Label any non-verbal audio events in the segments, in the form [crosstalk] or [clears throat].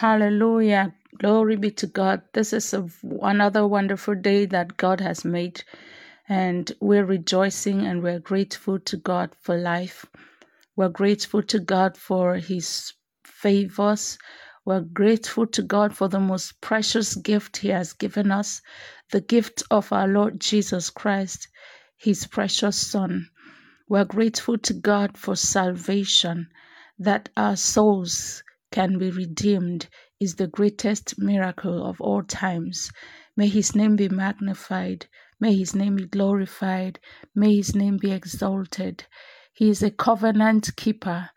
Hallelujah. Glory be to God. This is a, another wonderful day that God has made. And we're rejoicing and we're grateful to God for life. We're grateful to God for His favors. We're grateful to God for the most precious gift He has given us the gift of our Lord Jesus Christ, His precious Son. We're grateful to God for salvation, that our souls can be redeemed is the greatest miracle of all times. May his name be magnified. May his name be glorified. May his name be exalted. He is a covenant keeper.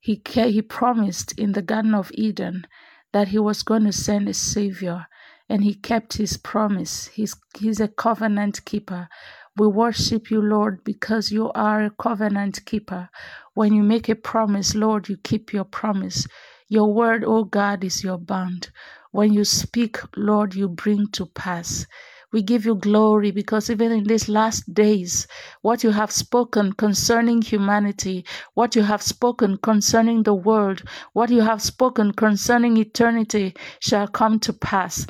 He, he promised in the Garden of Eden that he was going to send a savior, and he kept his promise. He's, he's a covenant keeper. We worship you, Lord, because you are a covenant keeper. When you make a promise, Lord, you keep your promise. Your word, O God, is your bond. When you speak, Lord, you bring to pass. We give you glory because even in these last days, what you have spoken concerning humanity, what you have spoken concerning the world, what you have spoken concerning eternity shall come to pass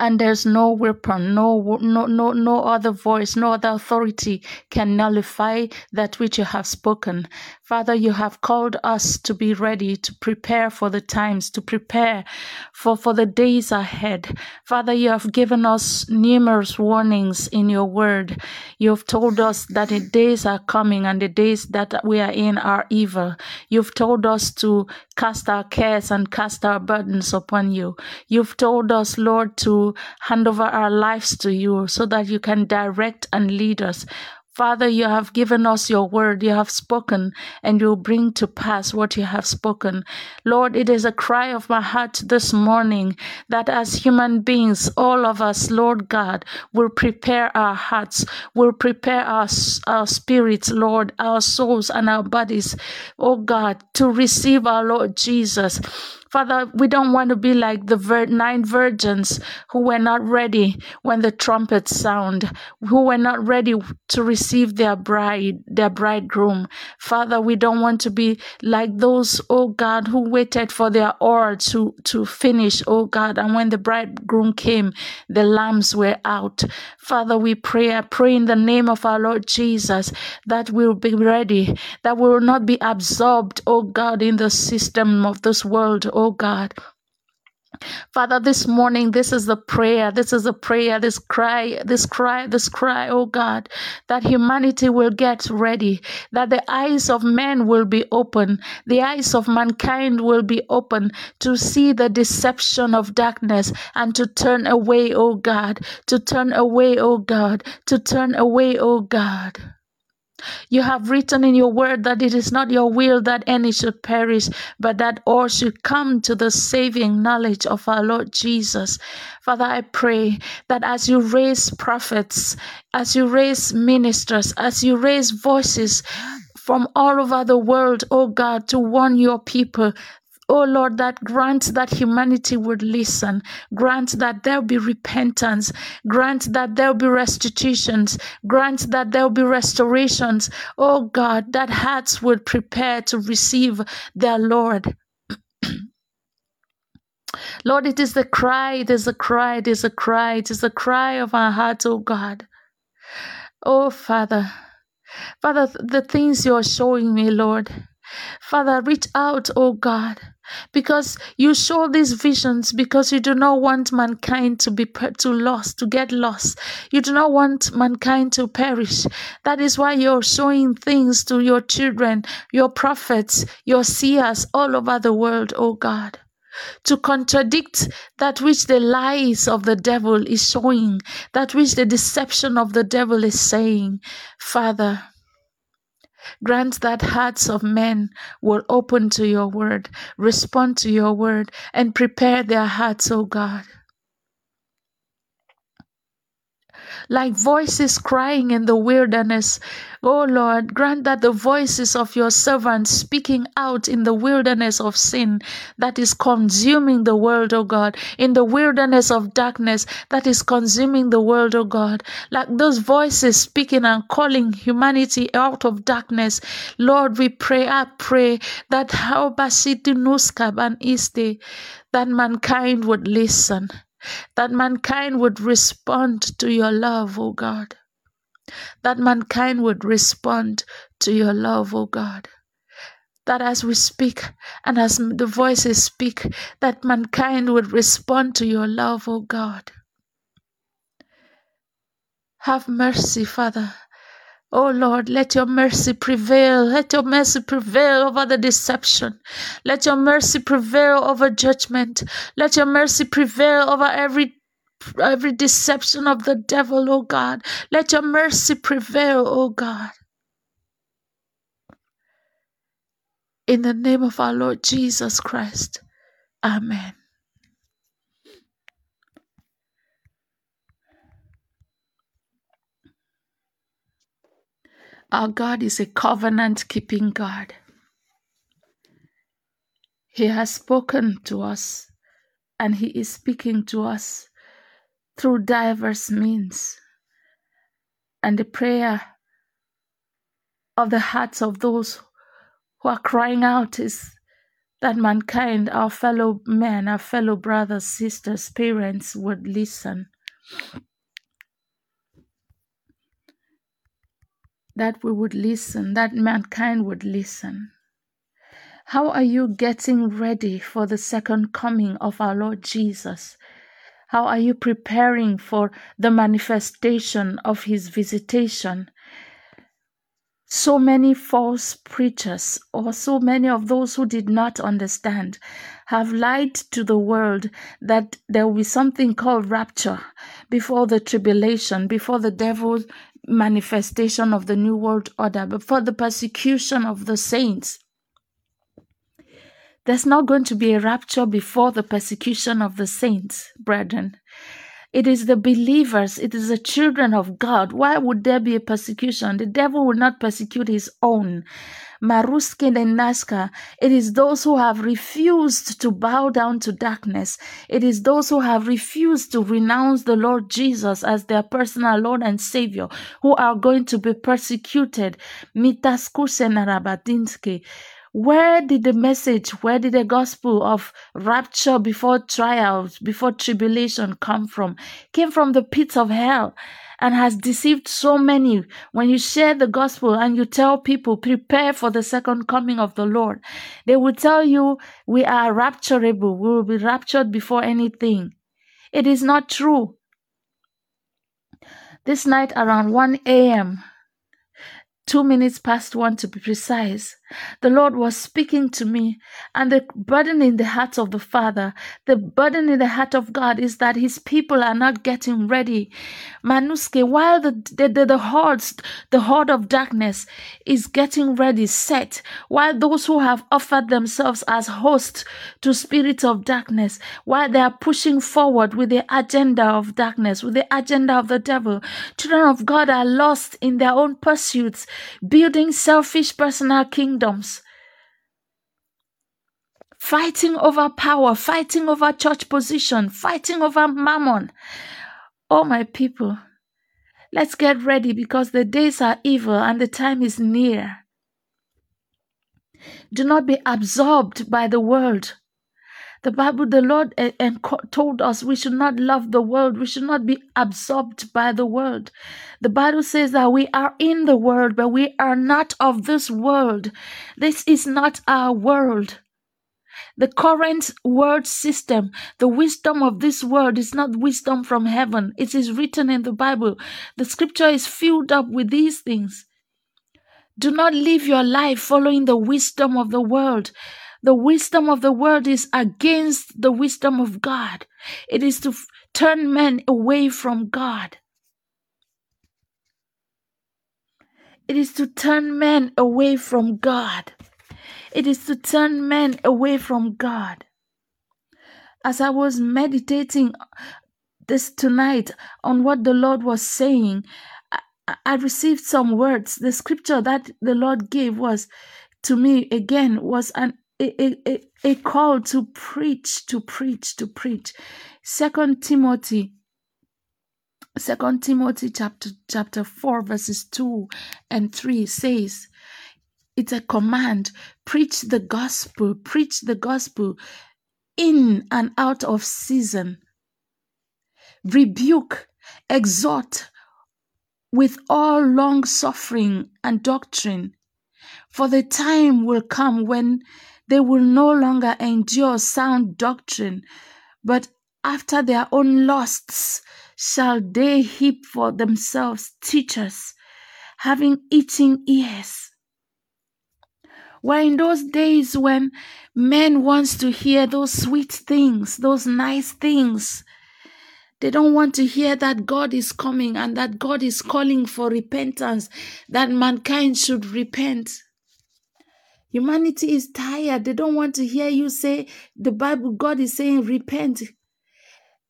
and there's no weapon, no, no, no, no other voice, no other authority can nullify that which you have spoken. Father, you have called us to be ready, to prepare for the times, to prepare for, for the days ahead. Father, you have given us numerous warnings in your word. You have told us that the days are coming and the days that we are in are evil. You've told us to cast our cares and cast our burdens upon you. You've told us, Lord, to hand over our lives to you so that you can direct and lead us. Father, you have given us your word, you have spoken, and you bring to pass what you have spoken. Lord, it is a cry of my heart this morning that as human beings, all of us, Lord God, will prepare our hearts, will prepare our, our spirits, Lord, our souls and our bodies, oh God, to receive our Lord Jesus. Father, we don't want to be like the vir- nine virgins who were not ready when the trumpets sound, who were not ready to receive their bride, their bridegroom. Father, we don't want to be like those, oh God, who waited for their oil to, to finish, oh God. And when the bridegroom came, the lambs were out. Father, we pray, I pray in the name of our Lord Jesus that we'll be ready, that we will not be absorbed, oh God, in the system of this world, oh Oh, God. Father, this morning, this is the prayer, this is a prayer, this cry, this cry, this cry, oh God, that humanity will get ready, that the eyes of men will be open, the eyes of mankind will be open to see the deception of darkness and to turn away, oh God, to turn away, oh God, to turn away, oh God. You have written in your word that it is not your will that any should perish, but that all should come to the saving knowledge of our Lord Jesus. Father, I pray that as you raise prophets, as you raise ministers, as you raise voices, from all over the world, oh God, to warn your people Oh Lord, that grant that humanity would listen. Grant that there'll be repentance. Grant that there'll be restitutions. Grant that there'll be restorations. Oh God, that hearts would prepare to receive their Lord. [clears throat] Lord, it is the cry, it is a cry, it is a cry, it is the cry of our hearts, oh God. Oh Father, Father, the things you're showing me, Lord. Father, reach out, oh God because you show these visions because you do not want mankind to be to lost to get lost. You do not want mankind to perish. That is why you're showing things to your children your prophets your seers all over the world oh god. To contradict that which the lies of the devil is showing, that which the deception of the devil is saying. Father, Grant that hearts of men will open to your word, respond to your word, and prepare their hearts, O God. Like voices crying in the wilderness. Oh Lord, grant that the voices of your servants speaking out in the wilderness of sin that is consuming the world, oh God, in the wilderness of darkness that is consuming the world, oh God, like those voices speaking and calling humanity out of darkness. Lord, we pray, I pray that how Nuskaban Iste, that mankind would listen, that mankind would respond to your love, O God. That mankind would respond to your love, O God. That as we speak and as the voices speak, that mankind would respond to your love, O God. Have mercy, Father. Oh Lord, let your mercy prevail. Let your mercy prevail over the deception. Let your mercy prevail over judgment. Let your mercy prevail over every every deception of the devil, oh God. Let your mercy prevail, oh God. In the name of our Lord Jesus Christ. Amen. Our God is a covenant keeping God. He has spoken to us and He is speaking to us through diverse means. And the prayer of the hearts of those who are crying out is that mankind, our fellow men, our fellow brothers, sisters, parents would listen that we would listen, that mankind would listen. How are you getting ready for the second coming of our Lord Jesus? How are you preparing for the manifestation of his visitation? So many false preachers, or so many of those who did not understand, have lied to the world that there will be something called rapture before the tribulation, before the devil manifestation of the New World Order, but for the persecution of the saints. There's not going to be a rapture before the persecution of the saints, brethren. It is the believers, it is the children of God. Why would there be a persecution? The devil will not persecute his own. Maruskin and Nazca, it is those who have refused to bow down to darkness. It is those who have refused to renounce the Lord Jesus as their personal Lord and Savior who are going to be persecuted. Mitaskusen Rabatinsky. Where did the message, where did the gospel of rapture before trials, before tribulation come from? Came from the pits of hell and has deceived so many. When you share the gospel and you tell people, prepare for the second coming of the Lord, they will tell you, we are rapturable. We will be raptured before anything. It is not true. This night around 1 a.m., two minutes past one to be precise, the Lord was speaking to me, and the burden in the heart of the Father, the burden in the heart of God is that His people are not getting ready. Manuske, while the, the, the, the hordes, the horde of darkness is getting ready, set, while those who have offered themselves as hosts to spirits of darkness, while they are pushing forward with the agenda of darkness, with the agenda of the devil, children of God are lost in their own pursuits, building selfish personal kingdoms kingdoms, fighting over power, fighting over church position, fighting over mammon. Oh, my people, let's get ready because the days are evil and the time is near. Do not be absorbed by the world. The Bible, the Lord and eh, eh, told us we should not love the world. We should not be absorbed by the world. The Bible says that we are in the world, but we are not of this world. This is not our world. The current world system, the wisdom of this world is not wisdom from heaven. It is written in the Bible. The scripture is filled up with these things. Do not live your life following the wisdom of the world. The wisdom of the world is against the wisdom of God. It is to f- turn men away from God. It is to turn men away from God. It is to turn men away from God. As I was meditating this tonight on what the Lord was saying, I, I received some words. The scripture that the Lord gave was to me again was an a, a, a call to preach, to preach, to preach. Second Timothy Second Timothy chapter chapter 4 verses 2 and 3 says it's a command preach the gospel preach the gospel in and out of season rebuke exhort with all long suffering and doctrine for the time will come when they will no longer endure sound doctrine but after their own lusts shall they heap for themselves teachers, having itching ears. Were in those days when men wants to hear those sweet things, those nice things. They don't want to hear that God is coming and that God is calling for repentance, that mankind should repent. Humanity is tired. They don't want to hear you say the Bible, God is saying, repent.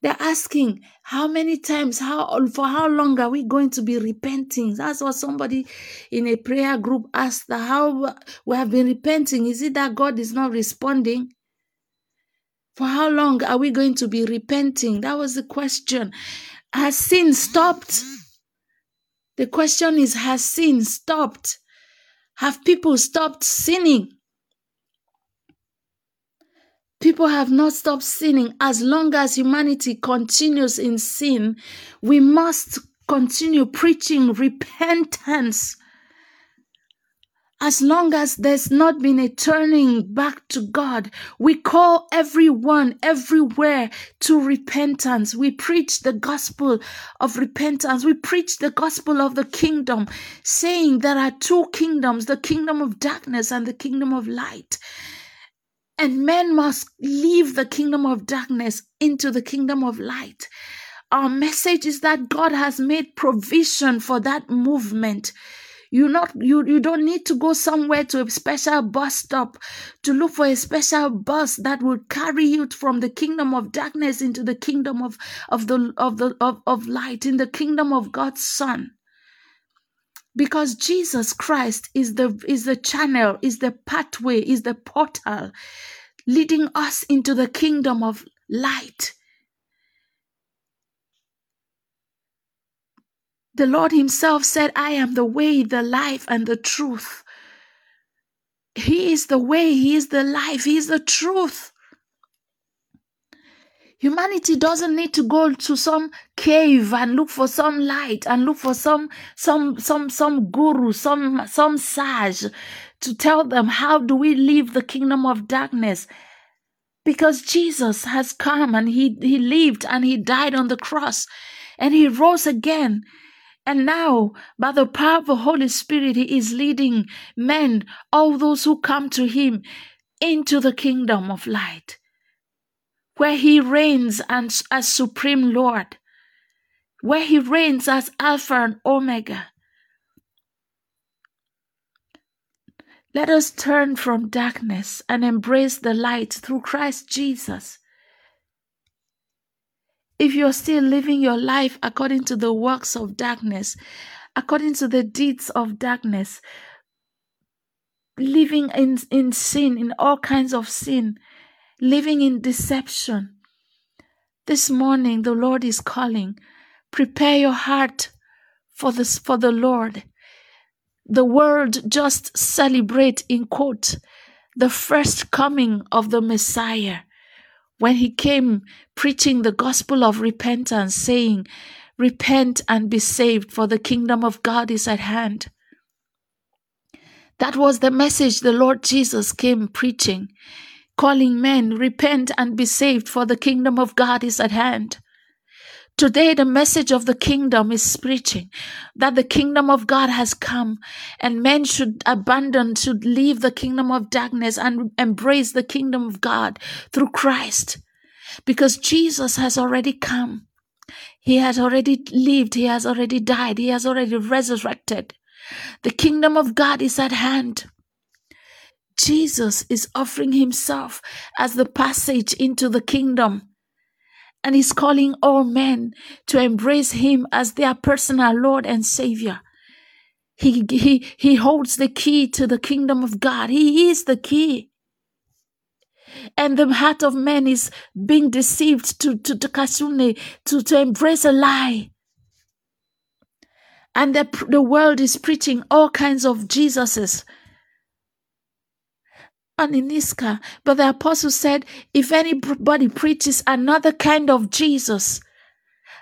They're asking, how many times, how for how long are we going to be repenting? That's what somebody in a prayer group asked. How we have been repenting. Is it that God is not responding? For how long are we going to be repenting? That was the question. Has sin stopped? The question is, has sin stopped? Have people stopped sinning? People have not stopped sinning. As long as humanity continues in sin, we must continue preaching repentance. As long as there's not been a turning back to God, we call everyone everywhere to repentance. We preach the gospel of repentance. We preach the gospel of the kingdom, saying there are two kingdoms the kingdom of darkness and the kingdom of light. And men must leave the kingdom of darkness into the kingdom of light. Our message is that God has made provision for that movement. You not you you don't need to go somewhere to a special bus stop to look for a special bus that will carry you from the kingdom of darkness into the kingdom of, of the of the of, of light in the kingdom of God's Son because Jesus Christ is the is the channel, is the pathway, is the portal leading us into the kingdom of light. The Lord Himself said, I am the way, the life, and the truth. He is the way, He is the life, He is the truth. Humanity doesn't need to go to some cave and look for some light and look for some some some some guru, some some sage to tell them how do we leave the kingdom of darkness. Because Jesus has come and he, he lived and he died on the cross and he rose again. And now, by the power of the Holy Spirit, He is leading men, all those who come to Him, into the kingdom of light where he reigns as, as supreme Lord, where he reigns as Alpha and Omega. Let us turn from darkness and embrace the light through Christ Jesus. If you're still living your life according to the works of darkness, according to the deeds of darkness, living in, in sin, in all kinds of sin, living in deception. This morning, the Lord is calling. Prepare your heart for this, for the Lord. The world just celebrate in quote the first coming of the Messiah when he came preaching the gospel of repentance, saying, Repent and be saved, for the kingdom of God is at hand. That was the message the Lord Jesus came preaching calling men, repent and be saved, for the kingdom of God is at hand. Today, the message of the kingdom is preaching that the kingdom of God has come and men should abandon, should leave the kingdom of darkness and embrace the kingdom of God through Christ. Because Jesus has already come. He has already lived. He has already died. He has already resurrected. The kingdom of God is at hand. Jesus is offering himself as the passage into the kingdom. And He's calling all men to embrace Him as their personal Lord and Savior. He, he, he holds the key to the kingdom of God. He is the key. And the heart of man is being deceived to, to, to kasune, to, to embrace a lie. And the, the world is preaching all kinds of Jesuses. And but the apostle said, if anybody preaches another kind of Jesus,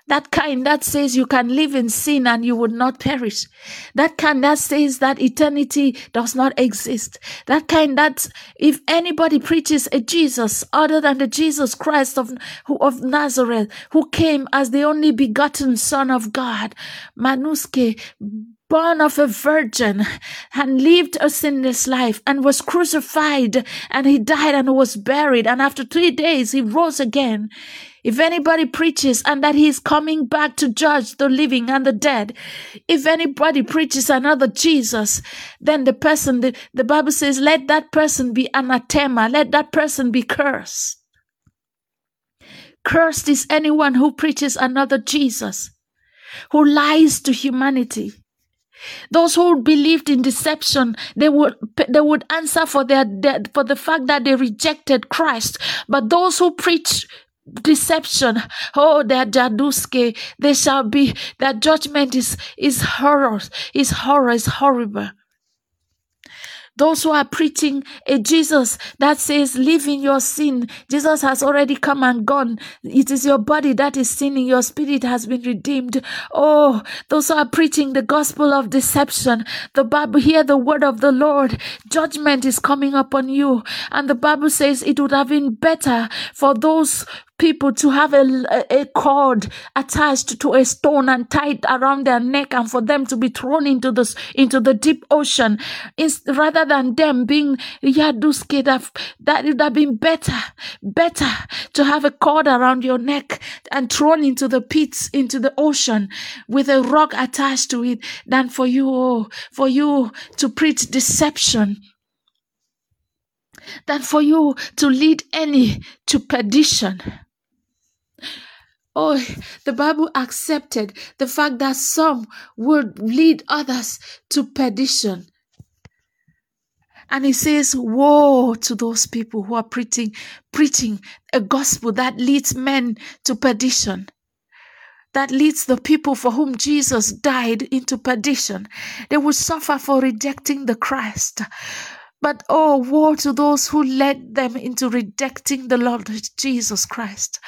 that kind that says you can live in sin and you would not perish. That kind that says that eternity does not exist. That kind that if anybody preaches a Jesus other than the Jesus Christ of, of Nazareth, who came as the only begotten Son of God, Manuske, born of a virgin and lived a sinless life and was crucified and he died and was buried and after three days he rose again if anybody preaches and that he is coming back to judge the living and the dead, if anybody preaches another Jesus, then the person, the, the Bible says, let that person be anathema, let that person be cursed. Cursed is anyone who preaches another Jesus, who lies to humanity. Those who believed in deception, they would they would answer for their for the fact that they rejected Christ. But those who preach deception. Oh, their jaduske, they shall be, their judgment is, is horror, is horror, is horrible. Those who are preaching a Jesus that says, live in your sin. Jesus has already come and gone. It is your body that is sinning. Your spirit has been redeemed. Oh, those who are preaching the gospel of deception. The Bible, hear the word of the Lord. Judgment is coming upon you. And the Bible says it would have been better for those people to have a, a cord attached to a stone and tied around their neck and for them to be thrown into the, into the deep ocean It's, rather than them being yaduske that, that would have been better, better to have a cord around your neck and thrown into the pits, into the ocean with a rock attached to it than for you, oh, for you to preach deception than for you to lead any to perdition. Oh, the Bible accepted the fact that some would lead others to perdition. And he says, Woe to those people who are preaching, preaching a gospel that leads men to perdition, that leads the people for whom Jesus died into perdition. They will suffer for rejecting the Christ. But oh, woe to those who led them into rejecting the Lord Jesus Christ.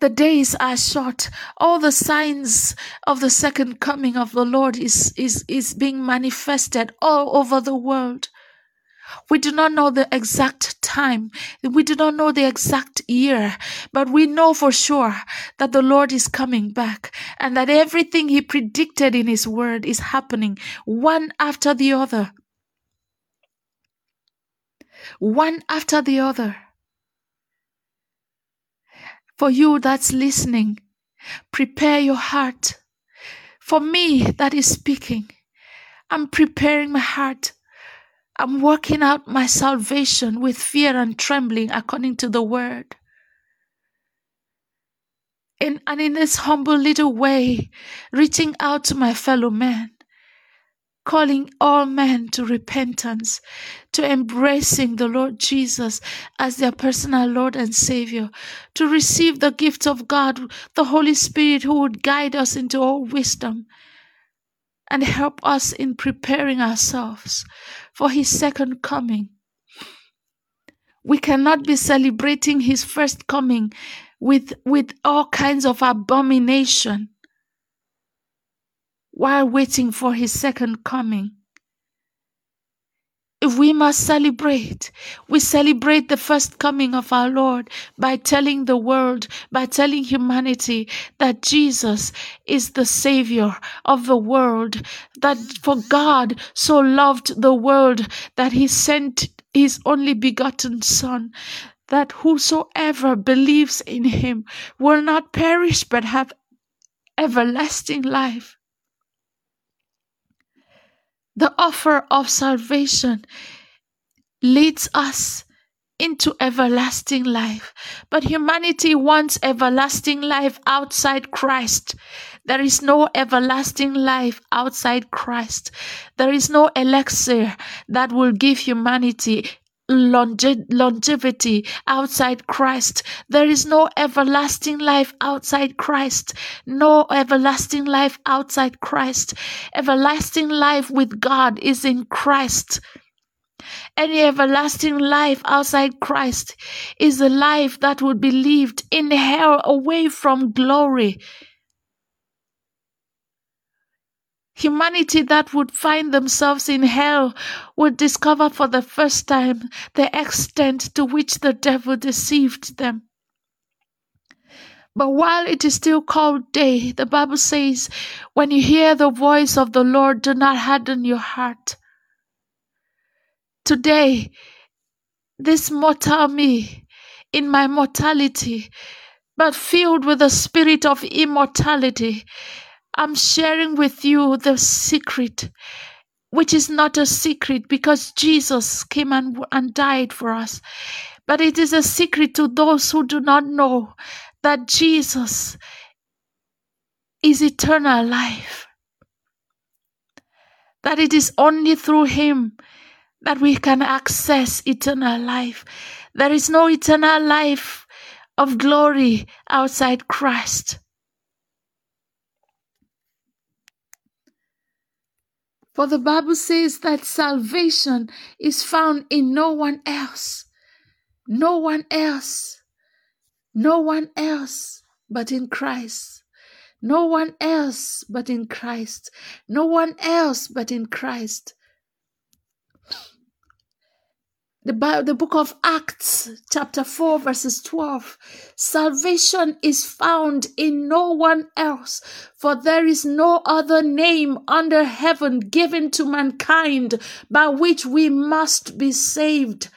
The days are short. All the signs of the second coming of the Lord is, is, is being manifested all over the world. We do not know the exact time. We do not know the exact year, but we know for sure that the Lord is coming back and that everything He predicted in His word is happening one after the other. One after the other. For you that's listening, prepare your heart. For me that is speaking, I'm preparing my heart I'm working out my salvation with fear and trembling according to the word. In, and in this humble little way, reaching out to my fellow men, calling all men to repentance, to embracing the Lord Jesus as their personal Lord and Savior, to receive the gift of God, the Holy Spirit who would guide us into all wisdom and help us in preparing ourselves for his second coming. We cannot be celebrating his first coming with, with all kinds of abomination while waiting for his second coming. If we must celebrate, we celebrate the first coming of our Lord by telling the world, by telling humanity that Jesus is the Savior of the world, that for God so loved the world that He sent His only begotten Son, that whosoever believes in Him will not perish but have everlasting life. The offer of salvation leads us into everlasting life. But humanity wants everlasting life outside Christ. There is no everlasting life outside Christ. There is no elixir that will give humanity longe- longevity outside Christ. There is no everlasting life outside Christ. No everlasting life outside Christ. Everlasting life with God is in Christ. Any everlasting life outside Christ is a life that would be lived in hell away from glory. Humanity that would find themselves in hell would discover for the first time the extent to which the devil deceived them. But while it is still called day, the Bible says, when you hear the voice of the Lord, do not harden your heart. Today, this mortal me, in my mortality, but filled with the spirit of immortality, I'm sharing with you the secret, which is not a secret because Jesus came and, and died for us. But it is a secret to those who do not know that Jesus is eternal life. That it is only through Him that we can access eternal life. There is no eternal life of glory outside Christ. For the Bible says that salvation is found in no one else. No one else. No one else but in Christ. No one else but in Christ. No one else but in Christ. The, Bible, the book of Acts, chapter 4, verses 12. Salvation is found in no one else, for there is no other name under heaven given to mankind by which we must be saved.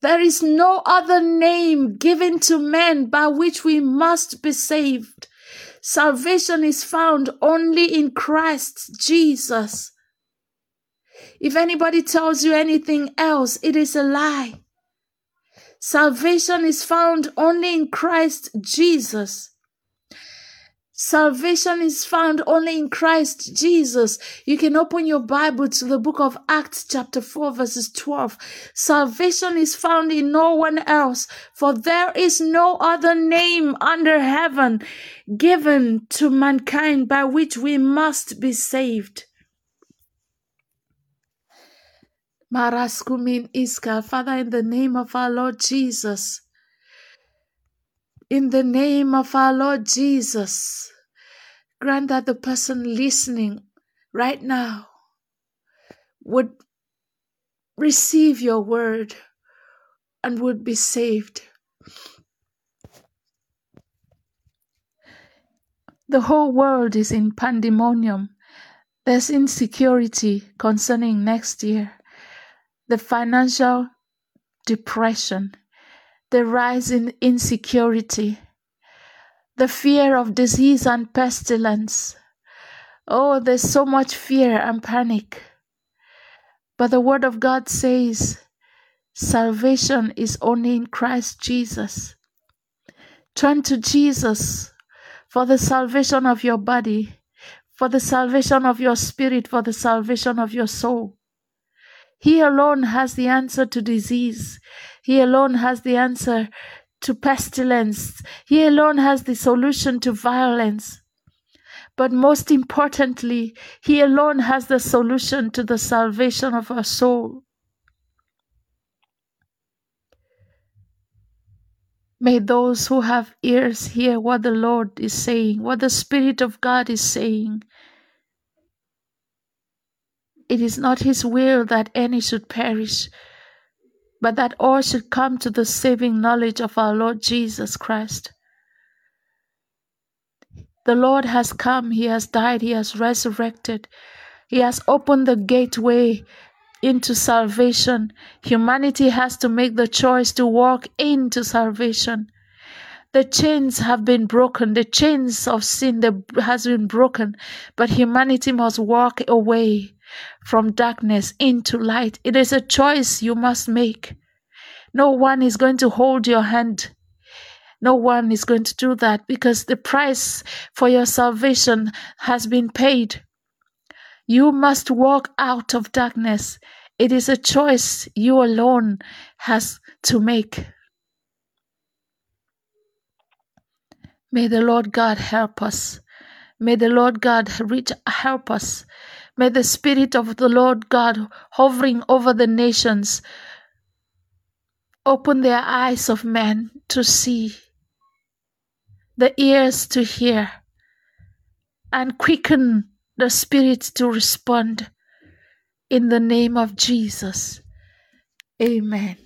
There is no other name given to men by which we must be saved. Salvation is found only in Christ Jesus. If anybody tells you anything else, it is a lie. Salvation is found only in Christ Jesus. Salvation is found only in Christ Jesus. You can open your Bible to the book of Acts, chapter 4, verses 12. Salvation is found in no one else, for there is no other name under heaven given to mankind by which we must be saved. Maraskumin Iska, Father, in the name of our Lord Jesus, in the name of our Lord Jesus, grant that the person listening right now would receive your word and would be saved. The whole world is in pandemonium. There's insecurity concerning next year the financial depression, the rise in insecurity, the fear of disease and pestilence. Oh, there's so much fear and panic. But the Word of God says salvation is only in Christ Jesus. Turn to Jesus for the salvation of your body, for the salvation of your spirit, for the salvation of your soul. He alone has the answer to disease. He alone has the answer to pestilence. He alone has the solution to violence. But most importantly, He alone has the solution to the salvation of our soul. May those who have ears hear what the Lord is saying, what the Spirit of God is saying. It is not his will that any should perish, but that all should come to the saving knowledge of our Lord Jesus Christ. The Lord has come, He has died, He has resurrected, He has opened the gateway into salvation. Humanity has to make the choice to walk into salvation. The chains have been broken, the chains of sin has been broken, but humanity must walk away from darkness into light. It is a choice you must make. No one is going to hold your hand. No one is going to do that because the price for your salvation has been paid. You must walk out of darkness. It is a choice you alone has to make. May the Lord God help us. May the Lord God reach help us. May the Spirit of the Lord God hovering over the nations open their eyes of men to see, the ears to hear, and quicken the spirit to respond. In the name of Jesus. Amen.